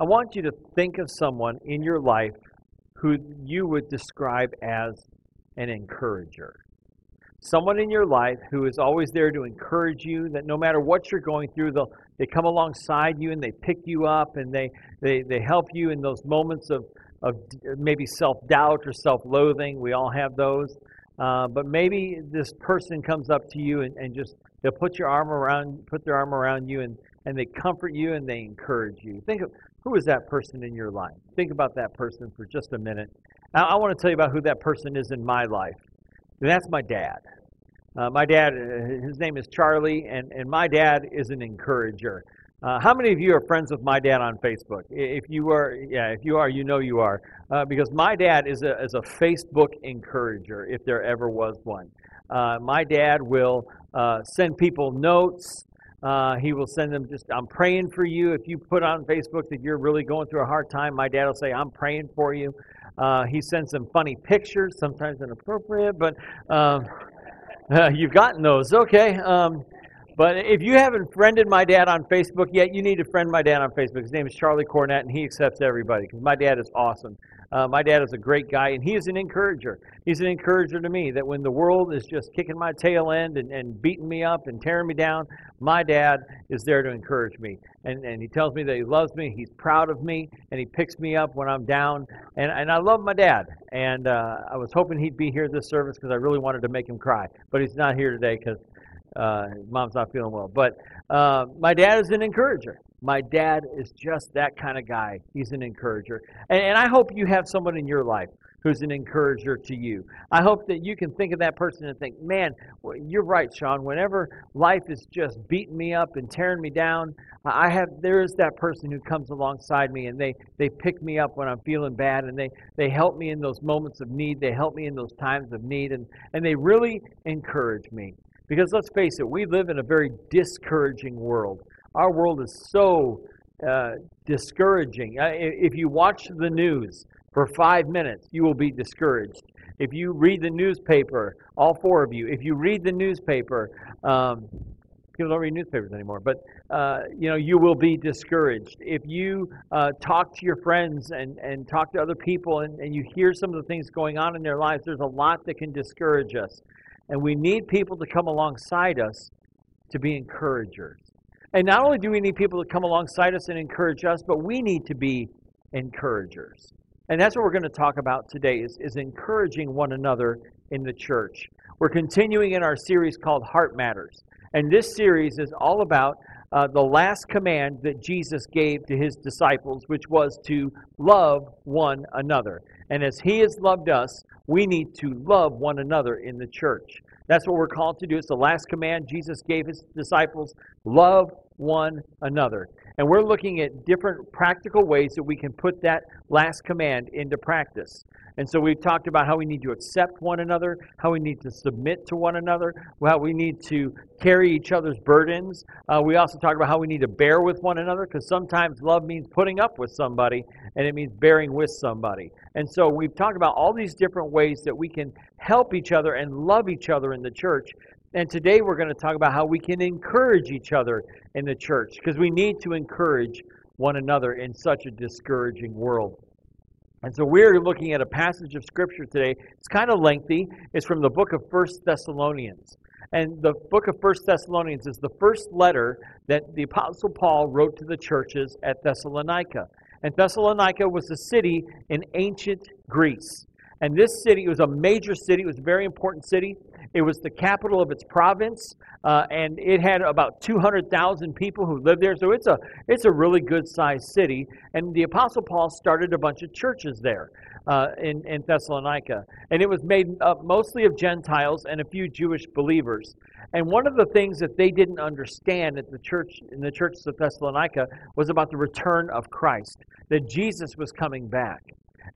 I want you to think of someone in your life who you would describe as an encourager. Someone in your life who is always there to encourage you, that no matter what you're going through, they'll, they come alongside you and they pick you up and they, they, they help you in those moments of, of maybe self doubt or self loathing. We all have those. Uh, but maybe this person comes up to you and, and just they'll put your arm around put their arm around you and, and they comfort you and they encourage you. Think of who is that person in your life? Think about that person for just a minute. Now, I want to tell you about who that person is in my life. And that's my dad. Uh, my dad, uh, his name is Charlie, and, and my dad is an encourager. Uh, how many of you are friends with my dad on Facebook? If you are, yeah, if you are, you know you are. Uh, because my dad is a, is a Facebook encourager, if there ever was one. Uh, my dad will uh, send people notes. Uh, he will send them just, I'm praying for you. If you put on Facebook that you're really going through a hard time, my dad will say, I'm praying for you. Uh, he sends some funny pictures, sometimes inappropriate, but um, you've gotten those. Okay. Um, but if you haven't friended my dad on Facebook yet, you need to friend my dad on Facebook. His name is Charlie Cornett, and he accepts everybody because my dad is awesome. Uh, my dad is a great guy, and he is an encourager. He's an encourager to me that when the world is just kicking my tail end and, and beating me up and tearing me down, my dad is there to encourage me. And, and he tells me that he loves me, he's proud of me, and he picks me up when I'm down. And, and I love my dad. And uh, I was hoping he'd be here this service because I really wanted to make him cry. But he's not here today because uh, mom's not feeling well. But uh, my dad is an encourager. My dad is just that kind of guy. He's an encourager. And, and I hope you have someone in your life who's an encourager to you. I hope that you can think of that person and think, man, you're right, Sean. Whenever life is just beating me up and tearing me down, I have there is that person who comes alongside me and they they pick me up when I'm feeling bad and they they help me in those moments of need. They help me in those times of need and and they really encourage me. Because let's face it, we live in a very discouraging world. Our world is so uh, discouraging. If you watch the news for five minutes, you will be discouraged. If you read the newspaper, all four of you, if you read the newspaper, um, people don't read newspapers anymore, but uh, you know you will be discouraged. If you uh, talk to your friends and, and talk to other people and, and you hear some of the things going on in their lives, there's a lot that can discourage us. And we need people to come alongside us to be encouragers. And not only do we need people to come alongside us and encourage us, but we need to be encouragers. And that's what we're going to talk about today is, is encouraging one another in the church. We're continuing in our series called Heart Matters. And this series is all about uh, the last command that Jesus gave to his disciples, which was to love one another. And as he has loved us, we need to love one another in the church. That's what we're called to do. It's the last command Jesus gave his disciples love one another. And we're looking at different practical ways that we can put that last command into practice. And so we've talked about how we need to accept one another, how we need to submit to one another, how we need to carry each other's burdens. Uh, we also talked about how we need to bear with one another because sometimes love means putting up with somebody and it means bearing with somebody. And so we've talked about all these different ways that we can help each other and love each other in the church. And today we're going to talk about how we can encourage each other in the church because we need to encourage one another in such a discouraging world. And so we're looking at a passage of Scripture today. It's kind of lengthy. It's from the book of First Thessalonians. And the book of First Thessalonians is the first letter that the Apostle Paul wrote to the churches at Thessalonica. And Thessalonica was a city in ancient Greece. And this city was a major city, it was a very important city. It was the capital of its province, uh, and it had about 200,000 people who lived there. So it's a it's a really good sized city. And the Apostle Paul started a bunch of churches there uh, in in Thessalonica, and it was made up mostly of Gentiles and a few Jewish believers. And one of the things that they didn't understand at the church in the churches of Thessalonica was about the return of Christ, that Jesus was coming back.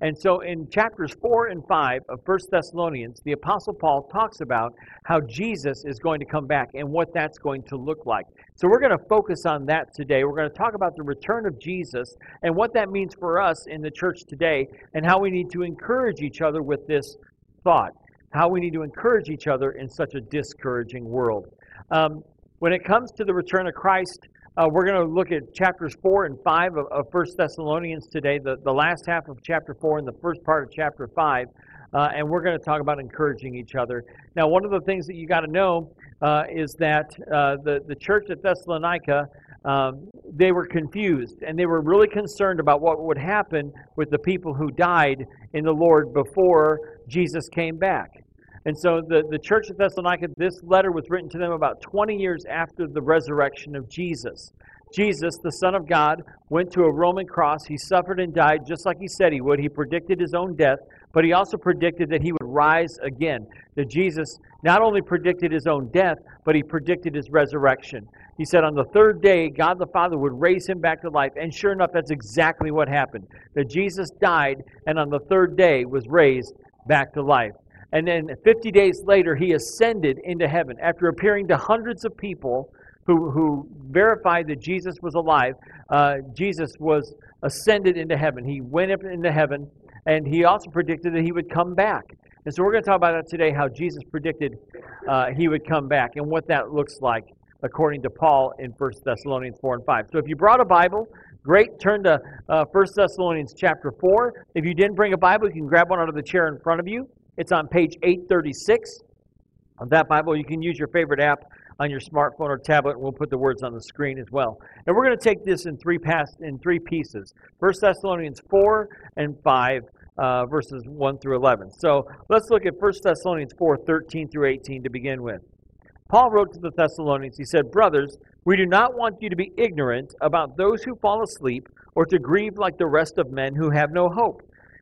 And so in chapters 4 and 5 of 1 Thessalonians, the Apostle Paul talks about how Jesus is going to come back and what that's going to look like. So we're going to focus on that today. We're going to talk about the return of Jesus and what that means for us in the church today and how we need to encourage each other with this thought, how we need to encourage each other in such a discouraging world. Um, when it comes to the return of Christ, Uh, we're going to look at chapters 4 and 5 of, of 1 Thessalonians today, the, the last half of chapter 4 and the first part of chapter 5. Uh, and we're going to talk about encouraging each other. Now, one of the things that you got to know uh, is that uh, the, the church at Thessalonica, um, they were confused and they were really concerned about what would happen with the people who died in the Lord before Jesus came back. And so the, the church of Thessalonica, this letter was written to them about 20 years after the resurrection of Jesus. Jesus, the Son of God, went to a Roman cross. He suffered and died just like he said he would. He predicted his own death, but he also predicted that he would rise again. That Jesus not only predicted his own death, but he predicted his resurrection. He said on the third day, God the Father would raise him back to life. And sure enough, that's exactly what happened. That Jesus died and on the third day was raised back to life. And then 50 days later, he ascended into heaven after appearing to hundreds of people who, who verified that Jesus was alive. Uh, Jesus was ascended into heaven. He went up into heaven, and he also predicted that he would come back. And so we're going to talk about that today how Jesus predicted uh, he would come back and what that looks like according to Paul in 1 Thessalonians 4 and 5. So if you brought a Bible, great. Turn to uh, 1 Thessalonians chapter 4. If you didn't bring a Bible, you can grab one out of the chair in front of you. It's on page 836 of that Bible. You can use your favorite app on your smartphone or tablet, and we'll put the words on the screen as well. And we're going to take this in three past in three pieces: First Thessalonians 4 and 5, uh, verses 1 through 11. So let's look at 1 Thessalonians 4, 13 through 18 to begin with. Paul wrote to the Thessalonians, he said, Brothers, we do not want you to be ignorant about those who fall asleep or to grieve like the rest of men who have no hope.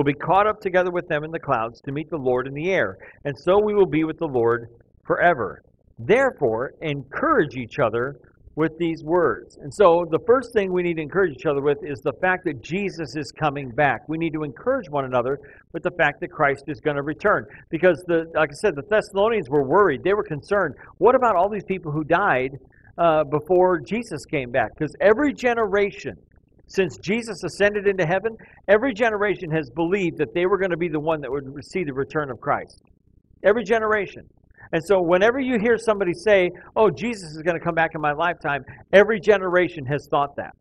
will be caught up together with them in the clouds to meet the Lord in the air, and so we will be with the Lord forever. Therefore, encourage each other with these words. And so, the first thing we need to encourage each other with is the fact that Jesus is coming back. We need to encourage one another with the fact that Christ is going to return. Because, the, like I said, the Thessalonians were worried. They were concerned. What about all these people who died uh, before Jesus came back? Because every generation since Jesus ascended into heaven, every generation has believed that they were going to be the one that would see the return of Christ. Every generation. And so, whenever you hear somebody say, Oh, Jesus is going to come back in my lifetime, every generation has thought that.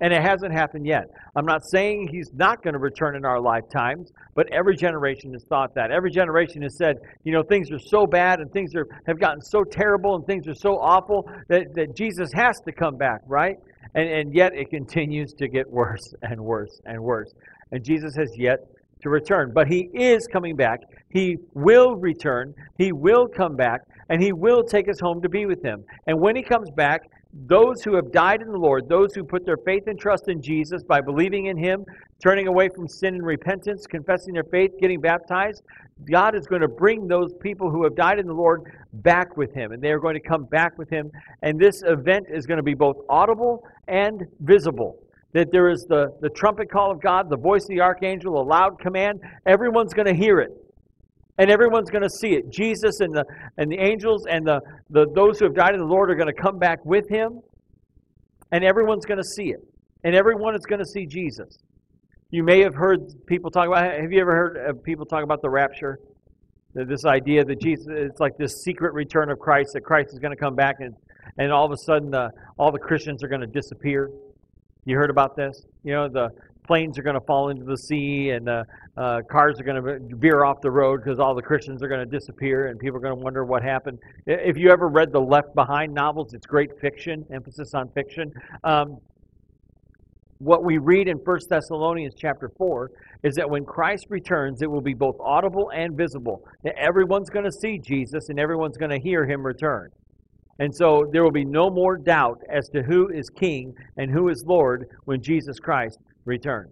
And it hasn't happened yet. I'm not saying he's not going to return in our lifetimes, but every generation has thought that. Every generation has said, you know, things are so bad and things are, have gotten so terrible and things are so awful that, that Jesus has to come back, right? And, and yet it continues to get worse and worse and worse. And Jesus has yet to return. But he is coming back. He will return. He will come back. And he will take us home to be with him. And when he comes back, those who have died in the Lord, those who put their faith and trust in Jesus by believing in Him, turning away from sin and repentance, confessing their faith, getting baptized, God is going to bring those people who have died in the Lord back with Him. And they are going to come back with Him. And this event is going to be both audible and visible. That there is the, the trumpet call of God, the voice of the archangel, a loud command. Everyone's going to hear it and everyone's going to see it. Jesus and the and the angels and the, the those who have died in the Lord are going to come back with him, and everyone's going to see it, and everyone is going to see Jesus. You may have heard people talk about. Have you ever heard of people talk about the rapture? This idea that Jesus, it's like this secret return of Christ, that Christ is going to come back, and and all of a sudden, uh, all the Christians are going to disappear. You heard about this? You know, the planes are going to fall into the sea and uh, uh, cars are going to veer off the road because all the Christians are going to disappear and people are going to wonder what happened. If you ever read the Left Behind novels, it's great fiction, emphasis on fiction. Um, what we read in 1 Thessalonians chapter 4 is that when Christ returns, it will be both audible and visible. That everyone's going to see Jesus and everyone's going to hear him return. And so there will be no more doubt as to who is king and who is Lord when Jesus Christ return.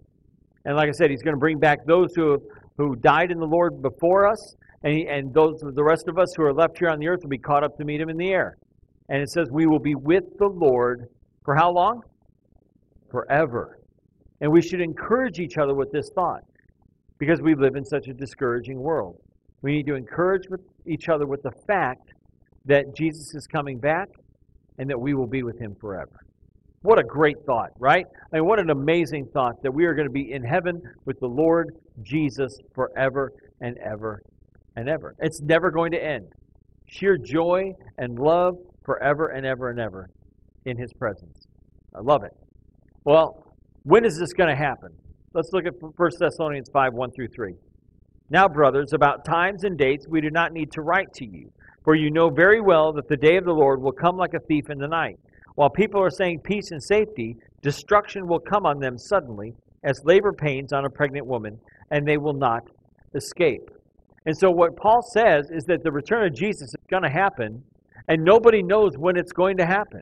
And like I said, he's going to bring back those who who died in the Lord before us, and, he, and those the rest of us who are left here on the earth will be caught up to meet him in the air. And it says we will be with the Lord for how long? Forever. And we should encourage each other with this thought because we live in such a discouraging world. We need to encourage each other with the fact that Jesus is coming back and that we will be with him forever. What a great thought, right? I mean, what an amazing thought that we are going to be in heaven with the Lord Jesus forever and ever and ever. It's never going to end. Sheer joy and love forever and ever and ever in his presence. I love it. Well, when is this going to happen? Let's look at 1 Thessalonians 5 1 through 3. Now, brothers, about times and dates we do not need to write to you, for you know very well that the day of the Lord will come like a thief in the night. While people are saying peace and safety, destruction will come on them suddenly, as labor pains on a pregnant woman, and they will not escape. And so, what Paul says is that the return of Jesus is going to happen, and nobody knows when it's going to happen.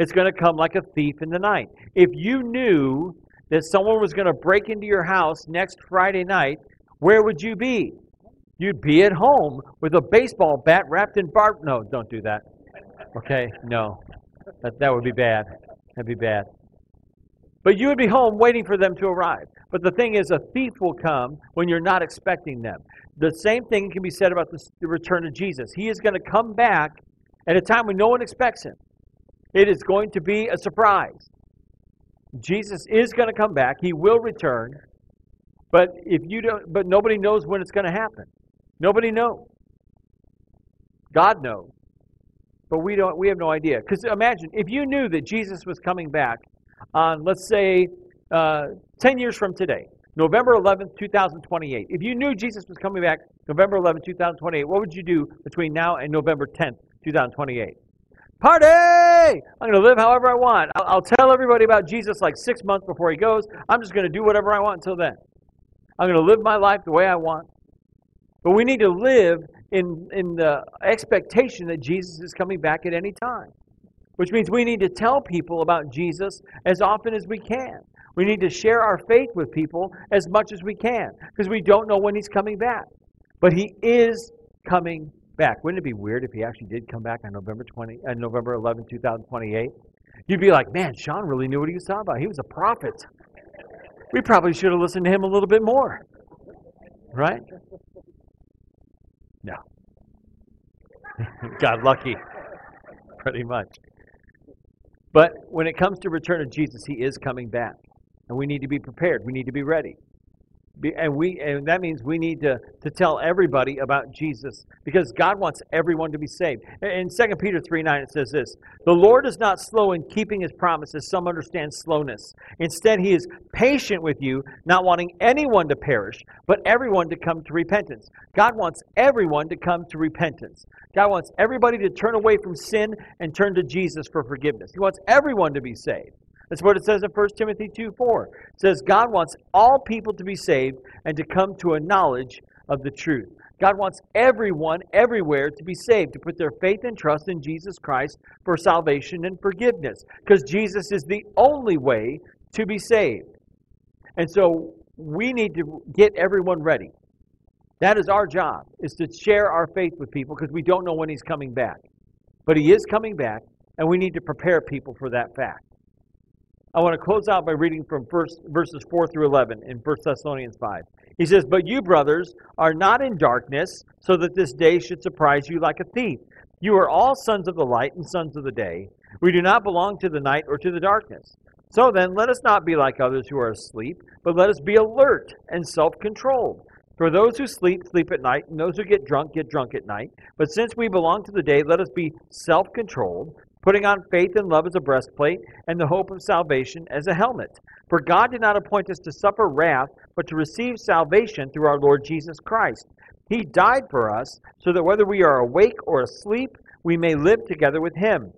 It's going to come like a thief in the night. If you knew that someone was going to break into your house next Friday night, where would you be? You'd be at home with a baseball bat wrapped in barb. No, don't do that. Okay, no. That, that would be bad. That'd be bad. But you would be home waiting for them to arrive. But the thing is, a thief will come when you're not expecting them. The same thing can be said about the return of Jesus. He is going to come back at a time when no one expects him. It is going to be a surprise. Jesus is going to come back. He will return. But if you don't but nobody knows when it's going to happen. Nobody knows. God knows. But we don't we have no idea. Because imagine if you knew that Jesus was coming back on let's say uh, 10 years from today, November 11th, 2028. If you knew Jesus was coming back November 11th, 2028, what would you do between now and November 10th, 2028? Party! I'm going to live however I want. I'll, I'll tell everybody about Jesus like six months before he goes. I'm just going to do whatever I want until then. I'm going to live my life the way I want. But we need to live in, in the expectation that Jesus is coming back at any time, which means we need to tell people about Jesus as often as we can. We need to share our faith with people as much as we can because we don't know when he's coming back. But he is coming back. Wouldn't it be weird if he actually did come back on November 20, uh, November 11, 2028? You'd be like, man, Sean really knew what he was talking about. He was a prophet. We probably should have listened to him a little bit more. Right? No. Got lucky. Pretty much. But when it comes to return of Jesus, he is coming back. And we need to be prepared. We need to be ready and we and that means we need to, to tell everybody about Jesus because God wants everyone to be saved. In 2 Peter 3 9, it says this The Lord is not slow in keeping his promises, some understand slowness. Instead, he is patient with you, not wanting anyone to perish, but everyone to come to repentance. God wants everyone to come to repentance. God wants everybody to turn away from sin and turn to Jesus for forgiveness. He wants everyone to be saved. That's what it says in 1 Timothy 2 4. It says, God wants all people to be saved and to come to a knowledge of the truth. God wants everyone, everywhere, to be saved, to put their faith and trust in Jesus Christ for salvation and forgiveness, because Jesus is the only way to be saved. And so we need to get everyone ready. That is our job, is to share our faith with people because we don't know when he's coming back. But he is coming back, and we need to prepare people for that fact. I want to close out by reading from first, verses 4 through 11 in 1 Thessalonians 5. He says, But you, brothers, are not in darkness, so that this day should surprise you like a thief. You are all sons of the light and sons of the day. We do not belong to the night or to the darkness. So then, let us not be like others who are asleep, but let us be alert and self controlled. For those who sleep, sleep at night, and those who get drunk, get drunk at night. But since we belong to the day, let us be self controlled, putting on faith and love as a breastplate, and the hope of salvation as a helmet. For God did not appoint us to suffer wrath, but to receive salvation through our Lord Jesus Christ. He died for us, so that whether we are awake or asleep, we may live together with him.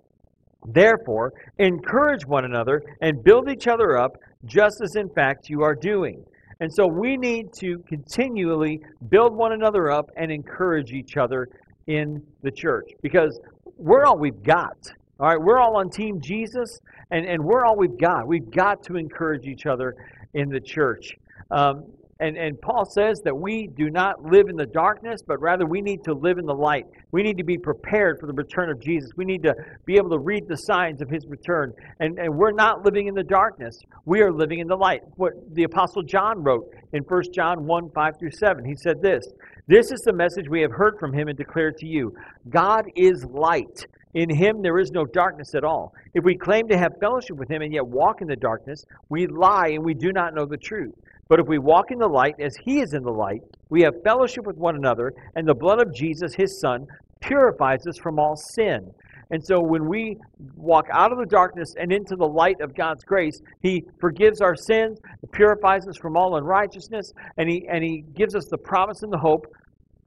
Therefore, encourage one another and build each other up, just as in fact you are doing. And so we need to continually build one another up and encourage each other in the church because we're all we've got. All right, we're all on Team Jesus, and, and we're all we've got. We've got to encourage each other in the church. Um, and, and Paul says that we do not live in the darkness, but rather we need to live in the light. We need to be prepared for the return of Jesus. We need to be able to read the signs of his return. And, and we're not living in the darkness. We are living in the light. What the Apostle John wrote in 1 John 1 5 through 7, he said this This is the message we have heard from him and declared to you God is light. In him there is no darkness at all. If we claim to have fellowship with him and yet walk in the darkness, we lie and we do not know the truth. But if we walk in the light as he is in the light, we have fellowship with one another, and the blood of Jesus, his son, purifies us from all sin. And so when we walk out of the darkness and into the light of God's grace, He forgives our sins, purifies us from all unrighteousness, and He, and he gives us the promise and the hope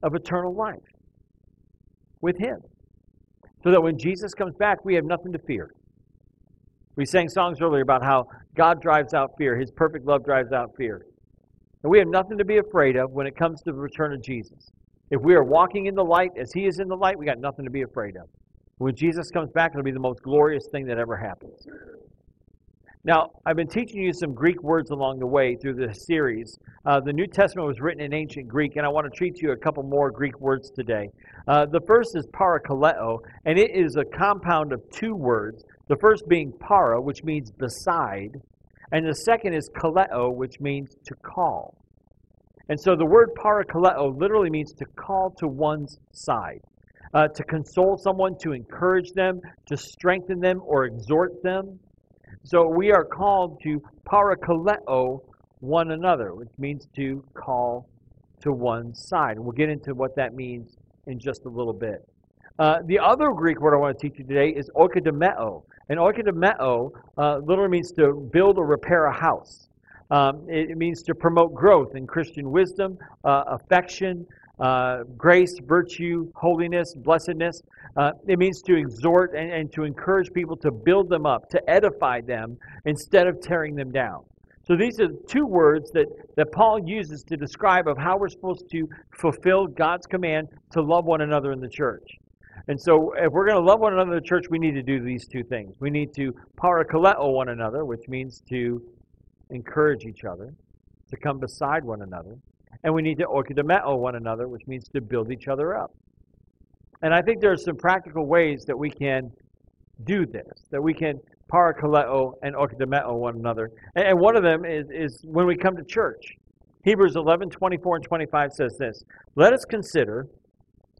of eternal life with Him. So that when Jesus comes back, we have nothing to fear. We sang songs earlier about how God drives out fear, His perfect love drives out fear. And we have nothing to be afraid of when it comes to the return of Jesus. If we are walking in the light as He is in the light, we got nothing to be afraid of. When Jesus comes back, it'll be the most glorious thing that ever happens. Now, I've been teaching you some Greek words along the way through this series. Uh, the New Testament was written in ancient Greek, and I want to treat you a couple more Greek words today. Uh, the first is parakaleo, and it is a compound of two words. The first being para, which means beside, and the second is kaleo, which means to call. And so the word parakaleo literally means to call to one's side, uh, to console someone, to encourage them, to strengthen them, or exhort them. So we are called to parakaleo one another, which means to call to one side. We'll get into what that means in just a little bit. Uh, the other Greek word I want to teach you today is oikodomeo. And oikodomeo uh, literally means to build or repair a house. Um, it, it, means to promote growth in Christian wisdom, uh, affection, uh, grace, virtue, holiness, blessedness. Uh, it means to exhort and, and to encourage people to build them up, to edify them instead of tearing them down. So these are two words that, that Paul uses to describe of how we're supposed to fulfill God's command to love one another in the church. And so if we're going to love one another in the church, we need to do these two things. We need to parakaleo one another, which means to encourage each other, to come beside one another. And we need to oikodomeo one another, which means to build each other up. And I think there are some practical ways that we can do this, that we can parakaleo and oikodomeo one another. And, one of them is, is when we come to church. Hebrews 11, 24 and 25 says this, Let us consider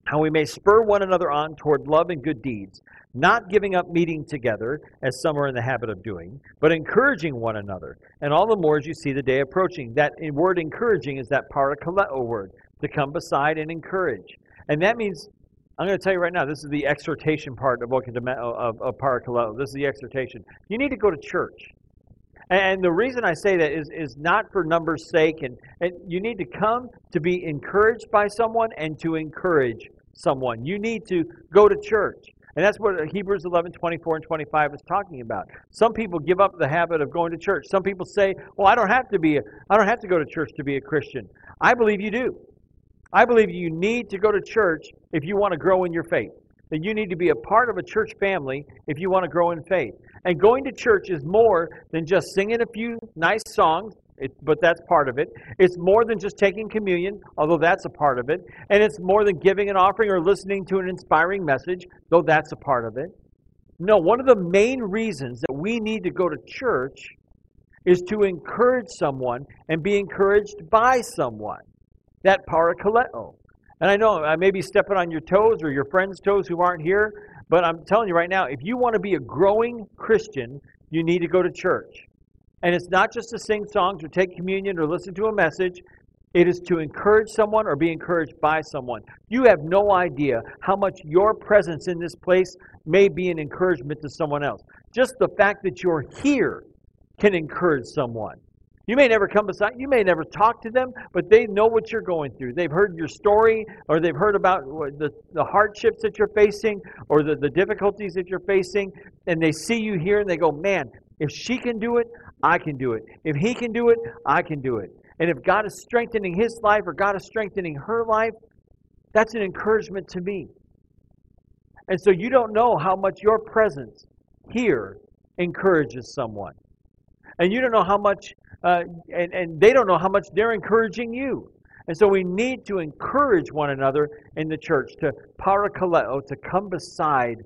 how we may spur one another on toward love and good deeds, not giving up meeting together, as some are in the habit of doing, but encouraging one another, and all the more as you see the day approaching. That word encouraging is that parakaleo word, to come beside and encourage. And that means, I'm going to tell you right now, this is the exhortation part of, of, of parakaleo. This is the exhortation. You need to go to church. And the reason I say that is, is not for numbers' sake, and, and you need to come to be encouraged by someone and to encourage someone. You need to go to church. And that's what Hebrews 11, 24 and 25 is talking about. Some people give up the habit of going to church. Some people say, well, I don't have to be, a, I don't have to go to church to be a Christian. I believe you do. I believe you need to go to church if you want to grow in your faith. That you need to be a part of a church family if you want to grow in faith. And going to church is more than just singing a few nice songs it, but that's part of it. It's more than just taking communion, although that's a part of it. And it's more than giving an offering or listening to an inspiring message, though that's a part of it. No, one of the main reasons that we need to go to church is to encourage someone and be encouraged by someone. That parakaleo. And I know I may be stepping on your toes or your friends' toes who aren't here, but I'm telling you right now, if you want to be a growing Christian, you need to go to church. And it's not just to sing songs or take communion or listen to a message. It is to encourage someone or be encouraged by someone. You have no idea how much your presence in this place may be an encouragement to someone else. Just the fact that you're here can encourage someone. You may never come beside, you may never talk to them, but they know what you're going through. They've heard your story, or they've heard about the, the hardships that you're facing, or the, the difficulties that you're facing, and they see you here and they go, Man, if she can do it, I can do it. If he can do it, I can do it. And if God is strengthening his life or God is strengthening her life, that's an encouragement to me. And so you don't know how much your presence here encourages someone. And you don't know how much uh, and, and they don't know how much they're encouraging you. And so we need to encourage one another in the church to parakaleo, to come beside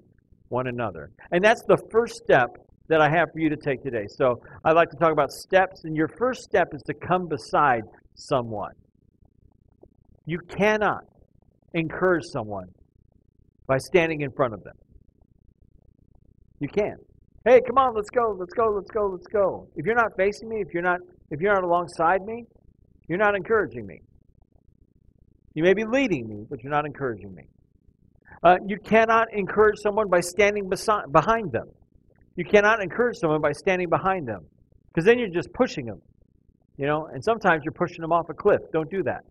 one another. And that's the first step that I have for you to take today. So I'd like to talk about steps, and your first step is to come beside someone. You cannot encourage someone by standing in front of them. You can't. Hey, come on, let's go, let's go, let's go, let's go. If you're not facing me, if you're not if you're not alongside me, you're not encouraging me. You may be leading me, but you're not encouraging me. Uh, you cannot encourage someone by standing beside, behind them. You cannot encourage someone by standing behind them, because then you're just pushing them. You know, and sometimes you're pushing them off a cliff. Don't do that.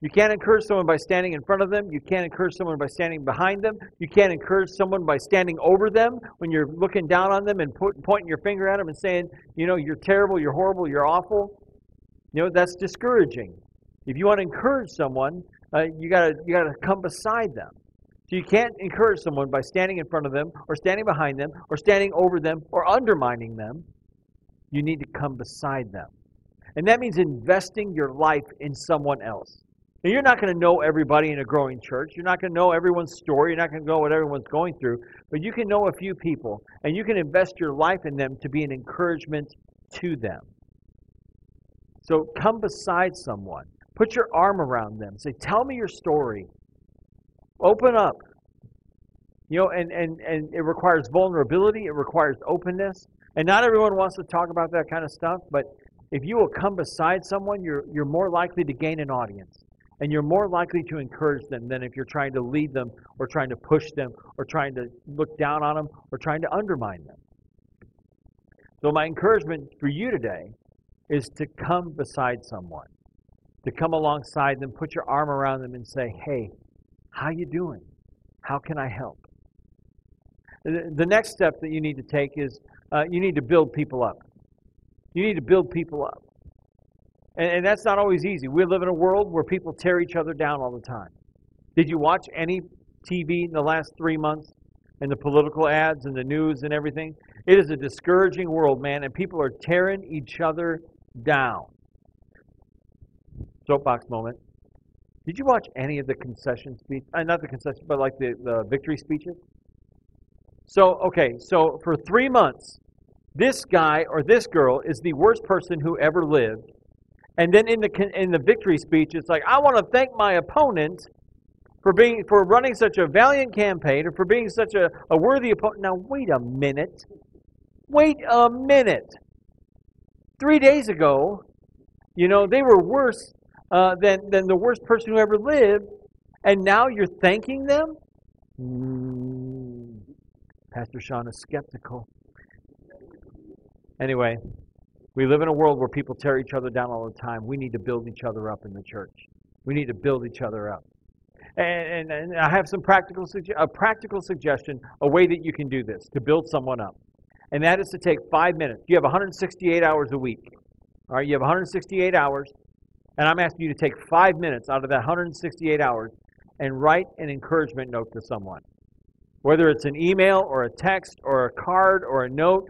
You can't encourage someone by standing in front of them. You can't encourage someone by standing behind them. You can't encourage someone by standing over them when you're looking down on them and put, pointing your finger at them and saying, you know, you're terrible, you're horrible, you're awful. You know, that's discouraging. If you want to encourage someone, uh, you gotta you gotta come beside them. So you can't encourage someone by standing in front of them, or standing behind them, or standing over them, or undermining them. You need to come beside them, and that means investing your life in someone else. Now, you're not going to know everybody in a growing church. You're not going to know everyone's story. You're not going to know what everyone's going through. But you can know a few people, and you can invest your life in them to be an encouragement to them. So come beside someone. Put your arm around them. Say, Tell me your story. Open up. You know, and, and, and it requires vulnerability, it requires openness. And not everyone wants to talk about that kind of stuff, but if you will come beside someone, you're, you're more likely to gain an audience. And you're more likely to encourage them than if you're trying to lead them or trying to push them or trying to look down on them or trying to undermine them. So my encouragement for you today is to come beside someone, to come alongside them, put your arm around them and say, "Hey, how you doing? How can I help?" The next step that you need to take is uh, you need to build people up. You need to build people up. And, and that's not always easy. We live in a world where people tear each other down all the time. Did you watch any TV in the last three months? And the political ads and the news and everything? It is a discouraging world, man, and people are tearing each other down. Soapbox moment. Did you watch any of the concession speech? Uh, not the concession, but like the, the victory speeches? So, okay, so for three months, this guy or this girl is the worst person who ever lived, and then in the in the victory speech, it's like, I want to thank my opponent for being for running such a valiant campaign or for being such a, a worthy opponent. Now wait a minute. Wait a minute. Three days ago, you know, they were worse uh, than, than the worst person who ever lived, and now you're thanking them? Mm, Pastor Sean is skeptical. Anyway, we live in a world where people tear each other down all the time. We need to build each other up in the church. We need to build each other up. And, and, and I have some practical a practical suggestion, a way that you can do this to build someone up, and that is to take five minutes. You have 168 hours a week. All right, you have 168 hours, and I'm asking you to take five minutes out of that 168 hours and write an encouragement note to someone. Whether it's an email or a text or a card or a note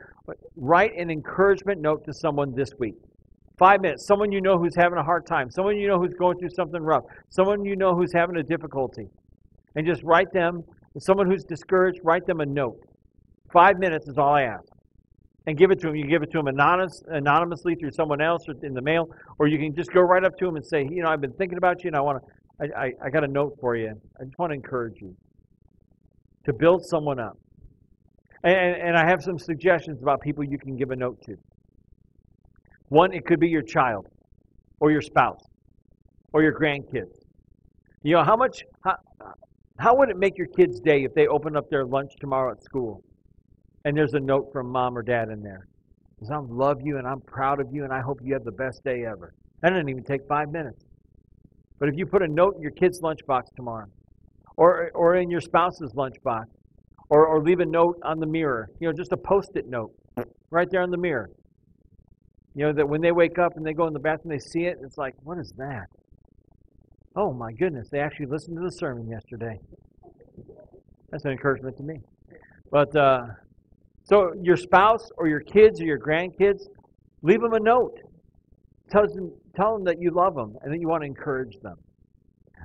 write an encouragement note to someone this week. Five minutes. Someone you know who's having a hard time. Someone you know who's going through something rough. Someone you know who's having a difficulty. And just write them, someone who's discouraged, write them a note. Five minutes is all I ask. And give it to him. You give it to him anonymous, anonymously through someone else or in the mail, or you can just go right up to him and say, you know, I've been thinking about you and I want to, I, I, I got a note for you. I just want to encourage you to build someone up. And, and I have some suggestions about people you can give a note to. One, it could be your child, or your spouse, or your grandkids. You know, how much, how, how would it make your kids' day if they open up their lunch tomorrow at school and there's a note from mom or dad in there? Because I love you and I'm proud of you and I hope you have the best day ever. That doesn't even take five minutes. But if you put a note in your kid's lunchbox tomorrow, or, or in your spouse's lunchbox, or, or leave a note on the mirror, you know, just a post it note right there on the mirror. You know, that when they wake up and they go in the bathroom, they see it, it's like, what is that? Oh my goodness, they actually listened to the sermon yesterday. That's an encouragement to me. But uh, so your spouse or your kids or your grandkids, Leave them a note. Tell them, tell them that you love them and that you want to encourage them.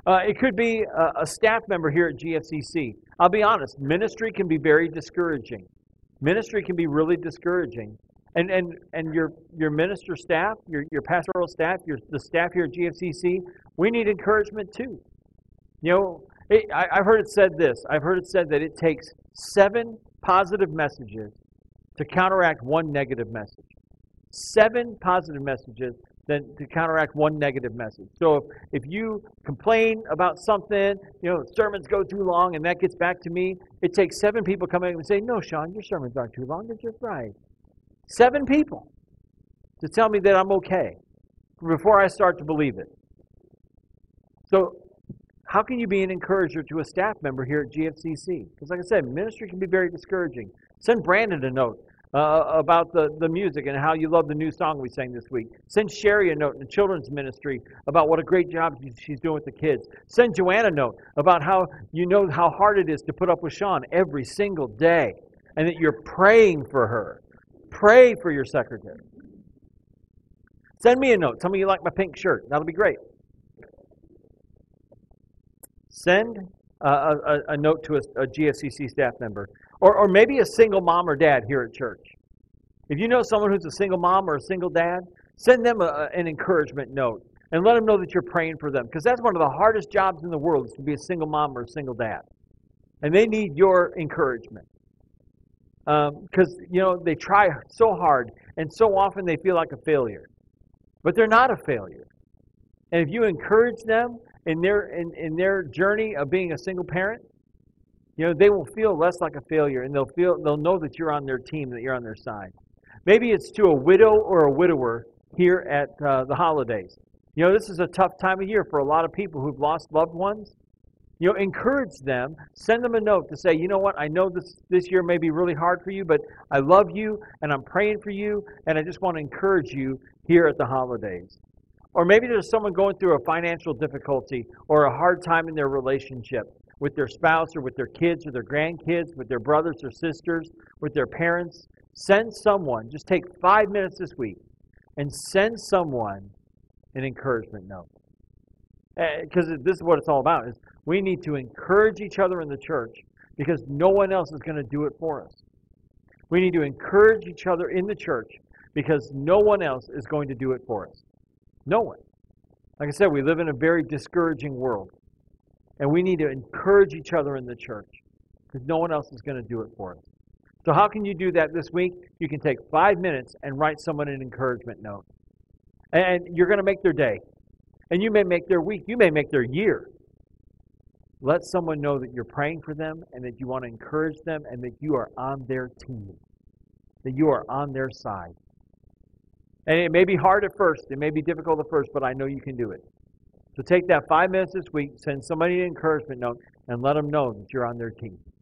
Uh, it could be a, a staff member here at GFCC. I'll be honest, ministry can be very discouraging. Ministry can be really discouraging. And, and, and your, your minister staff, your, your pastoral staff, your, the staff here at GFCC, we need encouragement too. You know, it, I, I've heard it said this. I've heard it said that it takes seven positive messages to counteract one negative message. Seven positive messages then to counteract one negative message. So if, if you complain about something, you know, sermons go too long and that gets back to me, it takes seven people coming and say, No, Sean, your sermons aren't too long, they're just right. Seven people to tell me that I'm okay before I start to believe it. So how can you be an encourager to a staff member here at GFCC? Because like I said, ministry can be very discouraging. Send Brandon a note uh, about the, the music and how you love the new song we sang this week. Send Sherry a note in the children's ministry about what a great job she's doing with the kids. Send Joanna a note about how you know how hard it is to put up with Sean every single day and that you're praying for her. Pray for your secretary. Send me a note. Tell me you like my pink shirt. That'll be great. Send a, a, note to a, a GFCC staff member or, or maybe a single mom or dad here at church. If you know someone who's a single mom or a single dad, send them a, an encouragement note and let them know that you're praying for them. Because that's one of the hardest jobs in the world is to be a single mom or a single dad. And they need your encouragement. Because, um, you know, they try so hard and so often they feel like a failure. But they're not a failure. And if you encourage them in their, in, in their journey of being a single parent, you know, they will feel less like a failure and they'll feel they'll know that you're on their team, that you're on their side. Maybe it's to a widow or a widower here at uh, the holidays. You know, this is a tough time of year for a lot of people who've lost loved ones. You know, encourage them, send them a note to say, you know what, I know this, this year may be really hard for you, but I love you and I'm praying for you and I just want to encourage you here at the holidays. Or maybe there's someone going through a financial difficulty or a hard time in their relationship with their spouse or with their kids or their grandkids, with their brothers or sisters, with their parents. Send someone, just take five minutes this week and send someone an encouragement note. Because uh, this is what it's all about is we need to encourage each other in the church because no one else is going to do it for us. We need to encourage each other in the church because no one else is going to do it for us. No one. Like I said, we live in a very discouraging world. And we need to encourage each other in the church because no one else is going to do it for us. So, how can you do that this week? You can take five minutes and write someone an encouragement note. And you're going to make their day. And you may make their week. You may make their year. Let someone know that you're praying for them and that you want to encourage them and that you are on their team, that you are on their side. And it may be hard at first, it may be difficult at first, but I know you can do it. So take that five minutes this week, send somebody an encouragement note, and let them know that you're on their team.